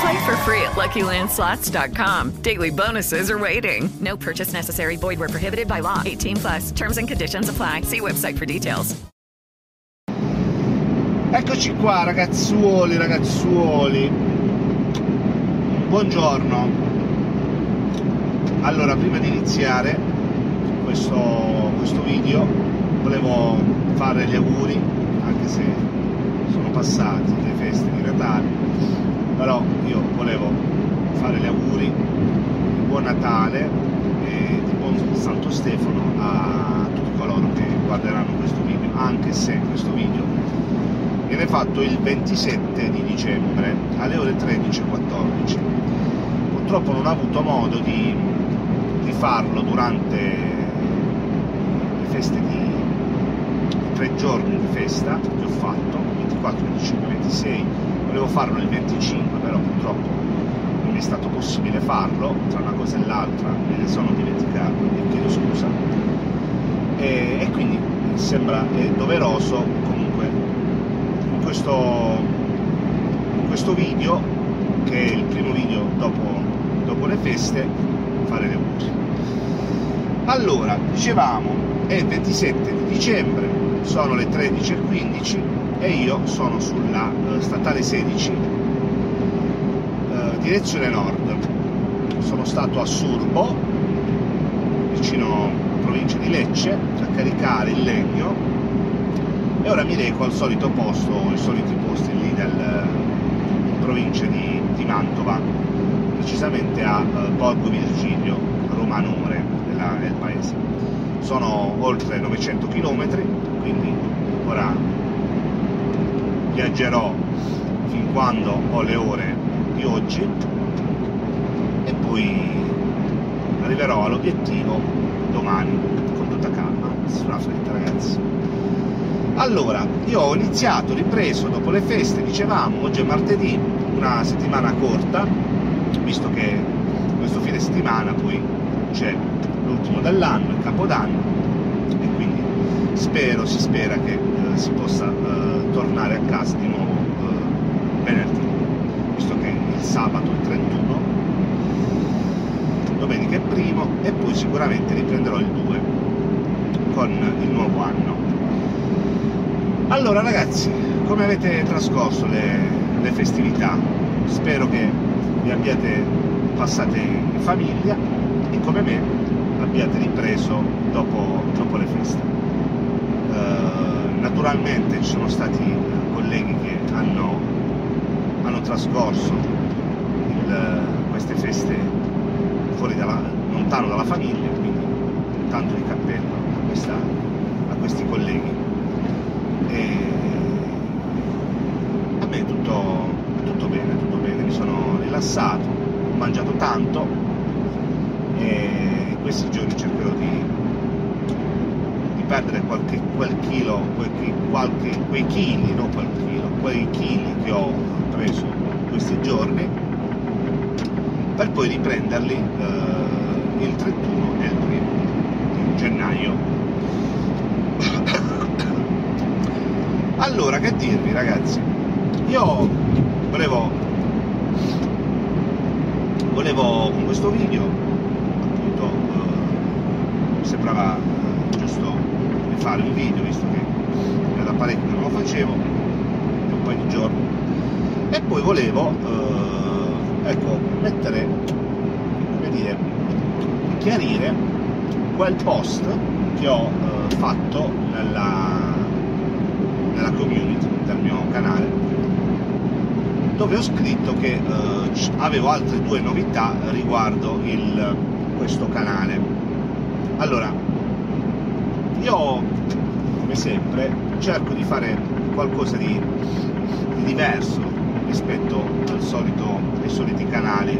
Play for free at LuckyLandSlots.com. Daily bonuses are waiting. No purchase necessary. Void where prohibited by law. 18 plus. Terms and conditions apply. See website for details. Eccoci qua ragazzuoli, ragazzuoli. Buongiorno. Allora, prima di iniziare questo, questo video, volevo fare gli auguri, anche se sono passati le feste di Natale, però io volevo fare gli auguri di buon Natale e di buon Santo Stefano a tutti coloro che guarderanno questo video, anche se questo video viene fatto il 27 di dicembre alle ore 13.14. Purtroppo non ho avuto modo di, di farlo durante le feste di, tre giorni di festa che ho fatto, 24, 25, 26, volevo farlo il 25, però purtroppo non è stato possibile farlo, tra una cosa e l'altra me ne sono dimenticato e chiedo scusa. E, e quindi sembra doveroso comunque in questo, in questo video, che è il primo video dopo, dopo le feste, fare le auguri. Allora, dicevamo, è il 27 di dicembre, sono le 13.15 e io sono sulla eh, statale 16, eh, direzione nord. Sono stato a Surbo, vicino provincia di Lecce, a caricare il legno e ora mi reco al solito posto, i soliti posti lì del, in provincia di, di Mantova, precisamente a eh, Borgo Virgilio, Romanore della, del paese. Sono oltre 900 km, quindi ora viaggerò fin quando ho le ore di oggi e poi arriverò all'obiettivo domani con tutta calma, sulla fretta ragazzi. Allora, io ho iniziato, ripreso dopo le feste, dicevamo, oggi è martedì, una settimana corta, visto che questo fine settimana poi c'è l'ultimo dell'anno, il capodanno, spero, si spera che eh, si possa eh, tornare a casa di nuovo eh, venerdì, visto che il sabato è 31, domenica è primo, e poi sicuramente riprenderò il 2 con il nuovo anno. Allora ragazzi, come avete trascorso le, le festività? Spero che vi abbiate passate in famiglia e come me abbiate ripreso dopo, dopo le feste. Eh, naturalmente ci sono stati colleghi che hanno, hanno trascorso il, queste feste fuori dalla, lontano dalla famiglia, quindi tanto di cappello a, questa, a questi colleghi. E a me tutto, tutto bene, tutto bene, mi sono rilassato, ho mangiato tanto e in questi giorni cercherò di, di perdere qualche quel chilo, quel, qualche, quei chili, non quel chilo, quei chili che ho preso questi giorni per poi riprenderli eh, il 31 e il 1 di gennaio. Allora, che dirvi ragazzi? Io volevo, volevo con questo video, appunto, eh, sembrava eh, giusto fare un video visto che era da parecchio non lo facevo un paio di giorni e poi volevo eh, ecco mettere come dire chiarire quel post che ho eh, fatto nella, nella community del mio canale dove ho scritto che eh, avevo altre due novità riguardo il, questo canale. Allora, io come sempre cerco di fare qualcosa di, di diverso rispetto solito, ai soliti canali,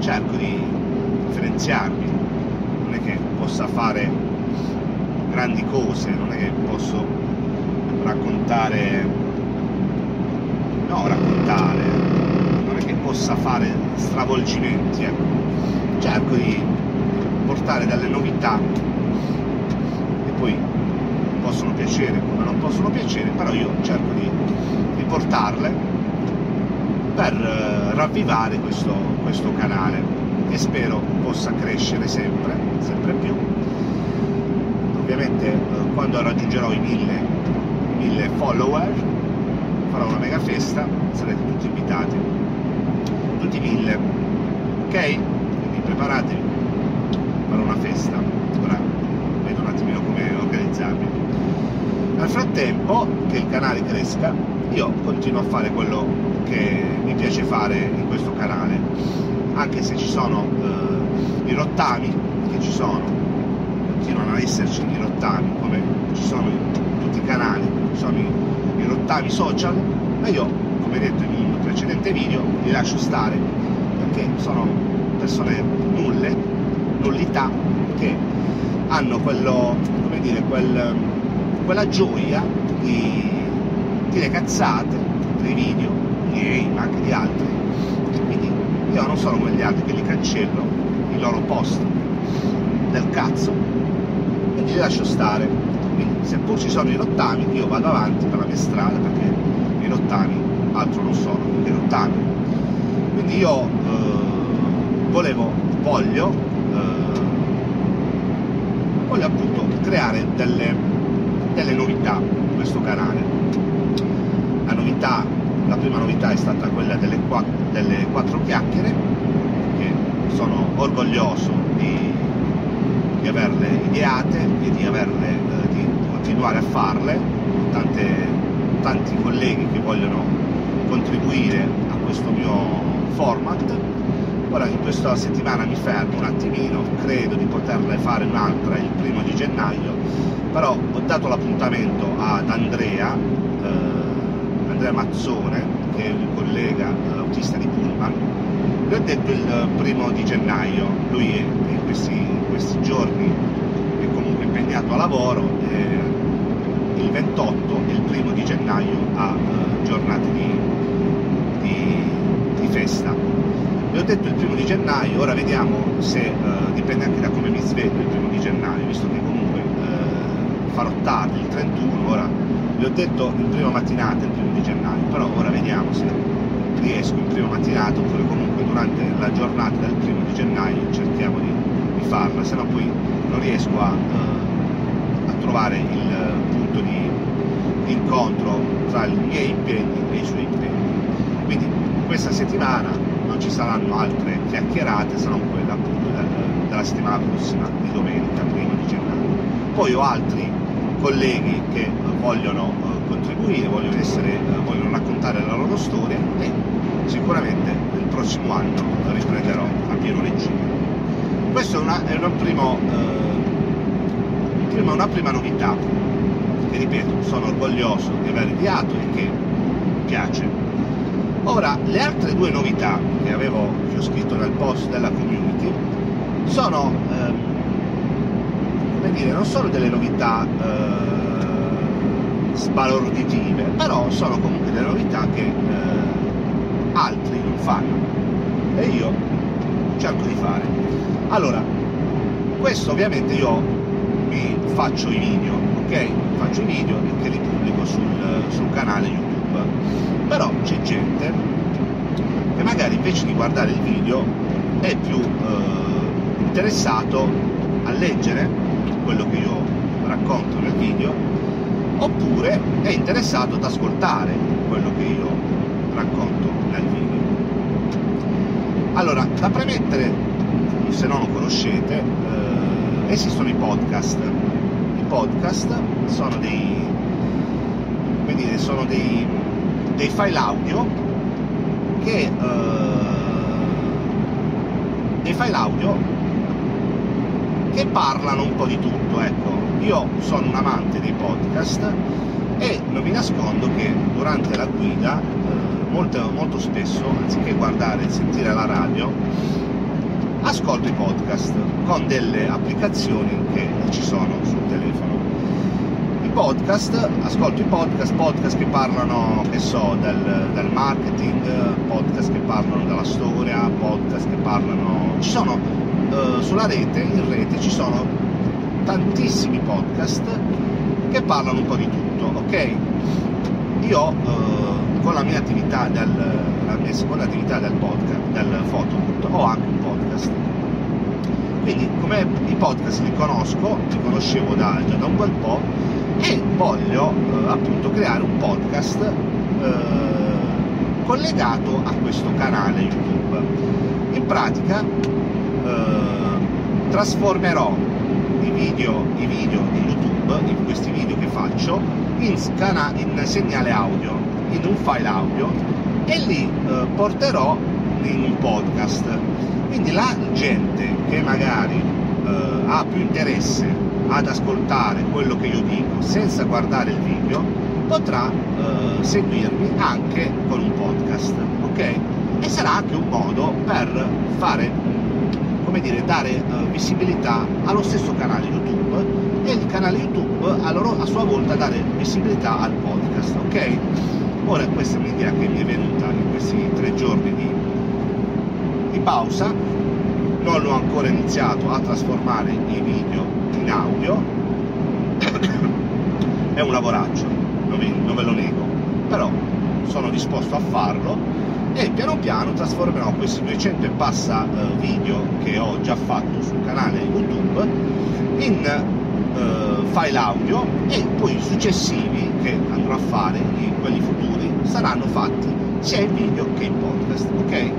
cerco di differenziarmi, non è che possa fare grandi cose, non è che posso raccontare, no raccontare, non è che possa fare stravolgimenti, ecco. cerco di portare delle novità che poi possono piacere come non possono piacere, però io cerco di, di portarle per eh, ravvivare questo, questo canale e spero possa crescere sempre, sempre più. Ovviamente eh, quando raggiungerò i mille, mille follower farò una mega festa, sarete tutti invitati, tutti mille, ok? Quindi preparatevi, farò una festa, ora vedo un attimino come organizzarmi. Nel frattempo che il canale cresca, io continuo a fare quello che mi piace fare in questo canale, anche se ci sono eh, i rottami che ci sono, continuano ad esserci i rottami come ci sono in tutti i canali, ci sono i, i rottami social, ma io, come detto in un precedente video, li lascio stare perché sono persone nulle, nullità che hanno quello, dire, quel, quella gioia di dire cazzate dei video miei ma anche di altri. Quindi io non sono come gli altri che li cancello i loro post del cazzo quindi li lascio stare. Quindi seppur ci sono i rottami io vado avanti per la mia strada perché i rottami altro non sono che rottami quindi io eh, volevo voglio eh, voglio appunto creare delle, delle novità in questo canale. La novità la prima novità è stata quella delle, qua- delle quattro chiacchiere che sono orgoglioso di, di averle ideate e di averle eh, di continuare a farle. Tante, tanti colleghi che vogliono contribuire a questo mio format ora in questa settimana mi fermo un attimino credo di poterle fare un'altra il primo di gennaio però ho dato l'appuntamento ad Andrea eh, Andrea Mazzone, che è un collega eh, autista di Pullman, gli ho detto il primo di gennaio, lui è, in, questi, in questi giorni è comunque impegnato a lavoro, eh, il 28 e il primo di gennaio ha eh, giornate di, di, di festa. Vi ho detto il primo di gennaio, ora vediamo se eh, dipende anche da come mi sveglio il primo di gennaio, visto che comunque eh, farò tardi, il 31, ora vi ho detto in prima mattinata, il primo di gennaio, però ora vediamo se riesco in prima mattinata oppure comunque durante la giornata del primo di gennaio cerchiamo di, di farla, se no poi non riesco a, eh, a trovare il punto di, di incontro tra i miei impegni e i suoi impegni. Quindi questa settimana ci saranno altre chiacchierate, se non quella appunto del, della settimana prossima, di domenica, primo di gennaio. Poi ho altri colleghi che vogliono eh, contribuire, vogliono, essere, eh, vogliono raccontare la loro storia e sicuramente il prossimo anno riprenderò a pieno regime. Questa è una, è una, primo, eh, prima, una prima novità che ripeto sono orgoglioso di aver ideato e che piace. Ora, le altre due novità che avevo che ho scritto nel post della community sono ehm, come dire, non sono delle novità eh, sbalorditive, però sono comunque delle novità che eh, altri non fanno e io cerco di fare. Allora, questo ovviamente io mi faccio i video, ok? Faccio i video e che li pubblico sul, sul canale YouTube, però c'è gente che magari invece di guardare il video è più eh, interessato a leggere quello che io racconto nel video, oppure è interessato ad ascoltare quello che io racconto nel video. Allora, da premettere, se non lo conoscete, eh, esistono i podcast. I podcast sono dei, come dire, sono dei, dei file audio che eh, dei file audio che parlano un po' di tutto, ecco. Io sono un amante dei podcast e non vi nascondo che durante la guida, eh, molto, molto spesso, anziché guardare e sentire la radio, ascolto i podcast con delle applicazioni che ci sono sul telefono. I podcast, ascolto i podcast, podcast che parlano, che so, del, del marketing, podcast che parlano della storia, podcast che parlano... Ci sono eh, sulla rete, in rete, ci sono tantissimi podcast che parlano un po' di tutto, ok? Io eh, con la mia attività del, la mia seconda attività del podcast, del photobooth, ho anche un podcast. Quindi come i podcast li conosco, li conoscevo da, già da un bel po' e voglio eh, appunto creare un podcast eh, collegato a questo canale YouTube. In pratica eh, trasformerò i video, i video di YouTube, di questi video che faccio, in, scana- in segnale audio, in un file audio e li eh, porterò in un podcast. Quindi la gente che magari eh, ha più interesse ad ascoltare quello che io dico senza guardare il video potrà eh, seguirmi anche con un podcast, ok? E sarà anche un modo per fare, come dire, dare eh, visibilità allo stesso canale YouTube e il canale YouTube a, loro, a sua volta dare visibilità al podcast, ok? Ora questa è un'idea che mi è venuta in questi tre giorni di, di pausa, non ho ancora iniziato a trasformare i video in audio, è un lavoraccio, non, ve lo nego, però sono disposto a farlo e piano piano trasformerò questi 200 e passa eh, video che ho già fatto sul canale YouTube in eh, file audio e poi i successivi che andrò a fare, quelli futuri, saranno fatti sia in video che in podcast, ok?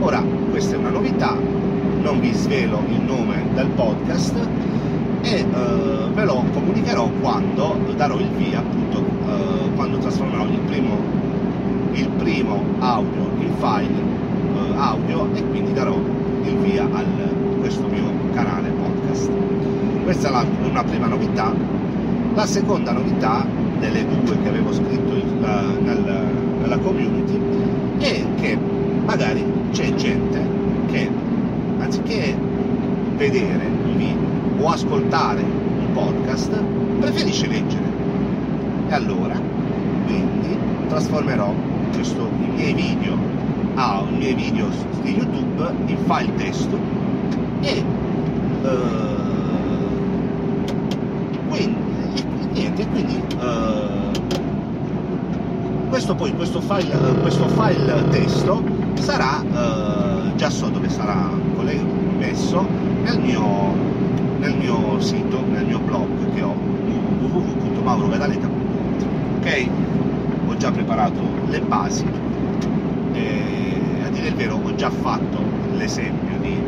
Ora, questa è una novità, non vi svelo il nome del podcast e eh, ve lo comunicherò quando darò il via, appunto, eh, quando trasformerò il primo, il primo audio in file eh, audio e quindi darò il via a questo mio canale podcast. Questa è la- una prima novità. La seconda novità delle due che avevo scritto in- la- nel- nella community è che magari c'è gente che anziché vedere un video o ascoltare un podcast preferisce leggere. E allora, quindi, trasformerò questo, i miei video, ah, i miei video di YouTube in file testo e eh, quindi, niente, quindi eh, questo poi, questo file, questo file testo sarà eh, già so dove sarà messo nel mio, nel mio sito, nel mio blog che ho www.maurovedaleta.it ok? Ho già preparato le basi e a dire il vero ho già fatto l'esempio di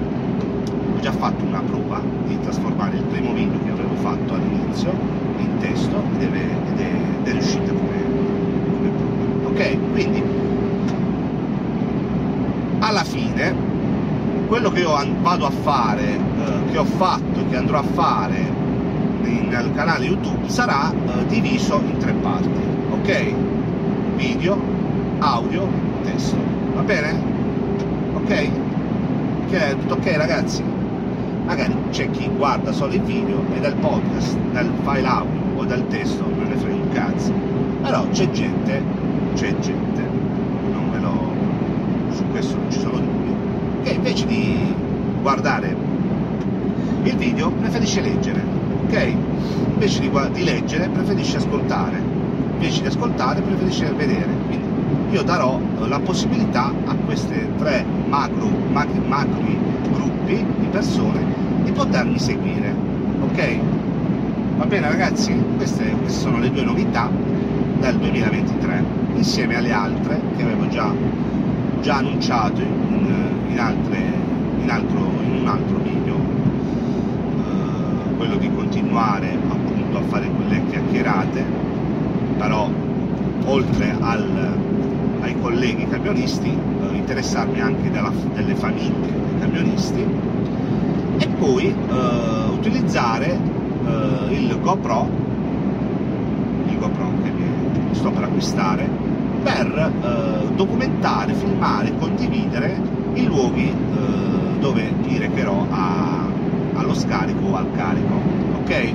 ho già fatto una prova di trasformare il primo video che avevo fatto all'inizio in testo ed è, ed è, ed è riuscita come, come prova ok? Quindi alla fine quello che io vado a fare, eh, che ho fatto, che andrò a fare nel canale YouTube sarà eh, diviso in tre parti, ok? Video, audio, testo, va bene? Ok? Che è tutto ok ragazzi? Magari c'è chi guarda solo il video e dal podcast, dal file audio o dal testo non ne frega un cazzo, però c'è gente, c'è gente, non ve lo non ci sono dubbi, che invece di guardare il video preferisce leggere, ok? Invece di, di leggere preferisce ascoltare, invece di ascoltare preferisce vedere. Quindi io darò eh, la possibilità a queste tre macro, macri, macri gruppi di persone di potermi seguire, ok? Va bene ragazzi? Queste, queste sono le due novità del 2023, insieme alle altre che avevo già già annunciato in, in altre, in, altro, in un altro video, eh, quello di continuare appunto a fare quelle chiacchierate, però oltre al, ai colleghi camionisti, eh, interessarmi anche della, delle famiglie dei camionisti. E poi eh, utilizzare eh, il GoPro, il GoPro che sto per acquistare, per eh, documentare, filmare, condividere i luoghi eh, dove mi recherò a, allo scarico o al carico. Ok?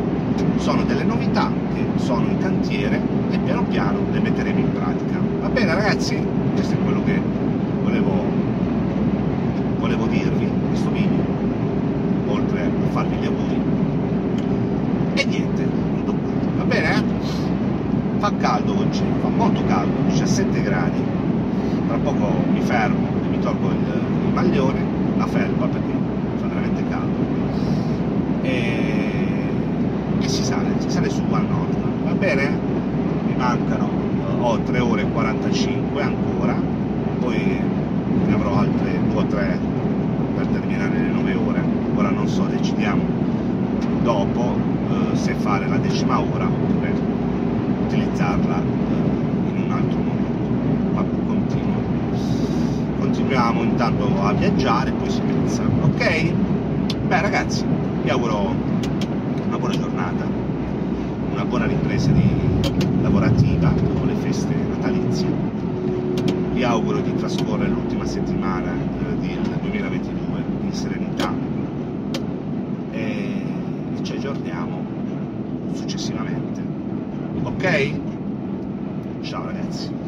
Sono delle novità che sono in cantiere e piano piano le metteremo in pratica. Va bene ragazzi? Questo è quello che volevo, volevo dirvi in questo video, oltre a farvi gli auguri. E niente, tutto qua. Va bene? Fa caldo oggi, fa molto caldo, 17 gradi. Tra poco mi fermo e mi tolgo il, il maglione, la felpa perché fa veramente caldo. E, e si sale, si sale su al nord. Va bene? Mi mancano eh, ho 3 ore e 45 ancora, poi ne avrò altre 2 o 3 per terminare le 9 ore. Ora non so, decidiamo dopo eh, se fare la decima ora oppure utilizzarla in un altro momento. Ma continuo continuiamo intanto a viaggiare e poi si pensa ok? Beh ragazzi vi auguro una buona giornata una buona ripresa lavorativa dopo le feste natalizie. Vi auguro di trascorrere l'ultima settimana eh, del 2022 in serenità. E ci aggiorniamo successivamente ok? Ciao ragazzi.